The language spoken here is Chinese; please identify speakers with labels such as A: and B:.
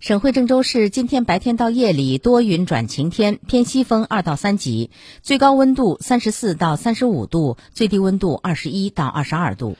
A: 省会郑州市今天白天到夜里多云转晴天偏西风二到三级最高温度三十四到三十五度最低温度二十一到二十二度。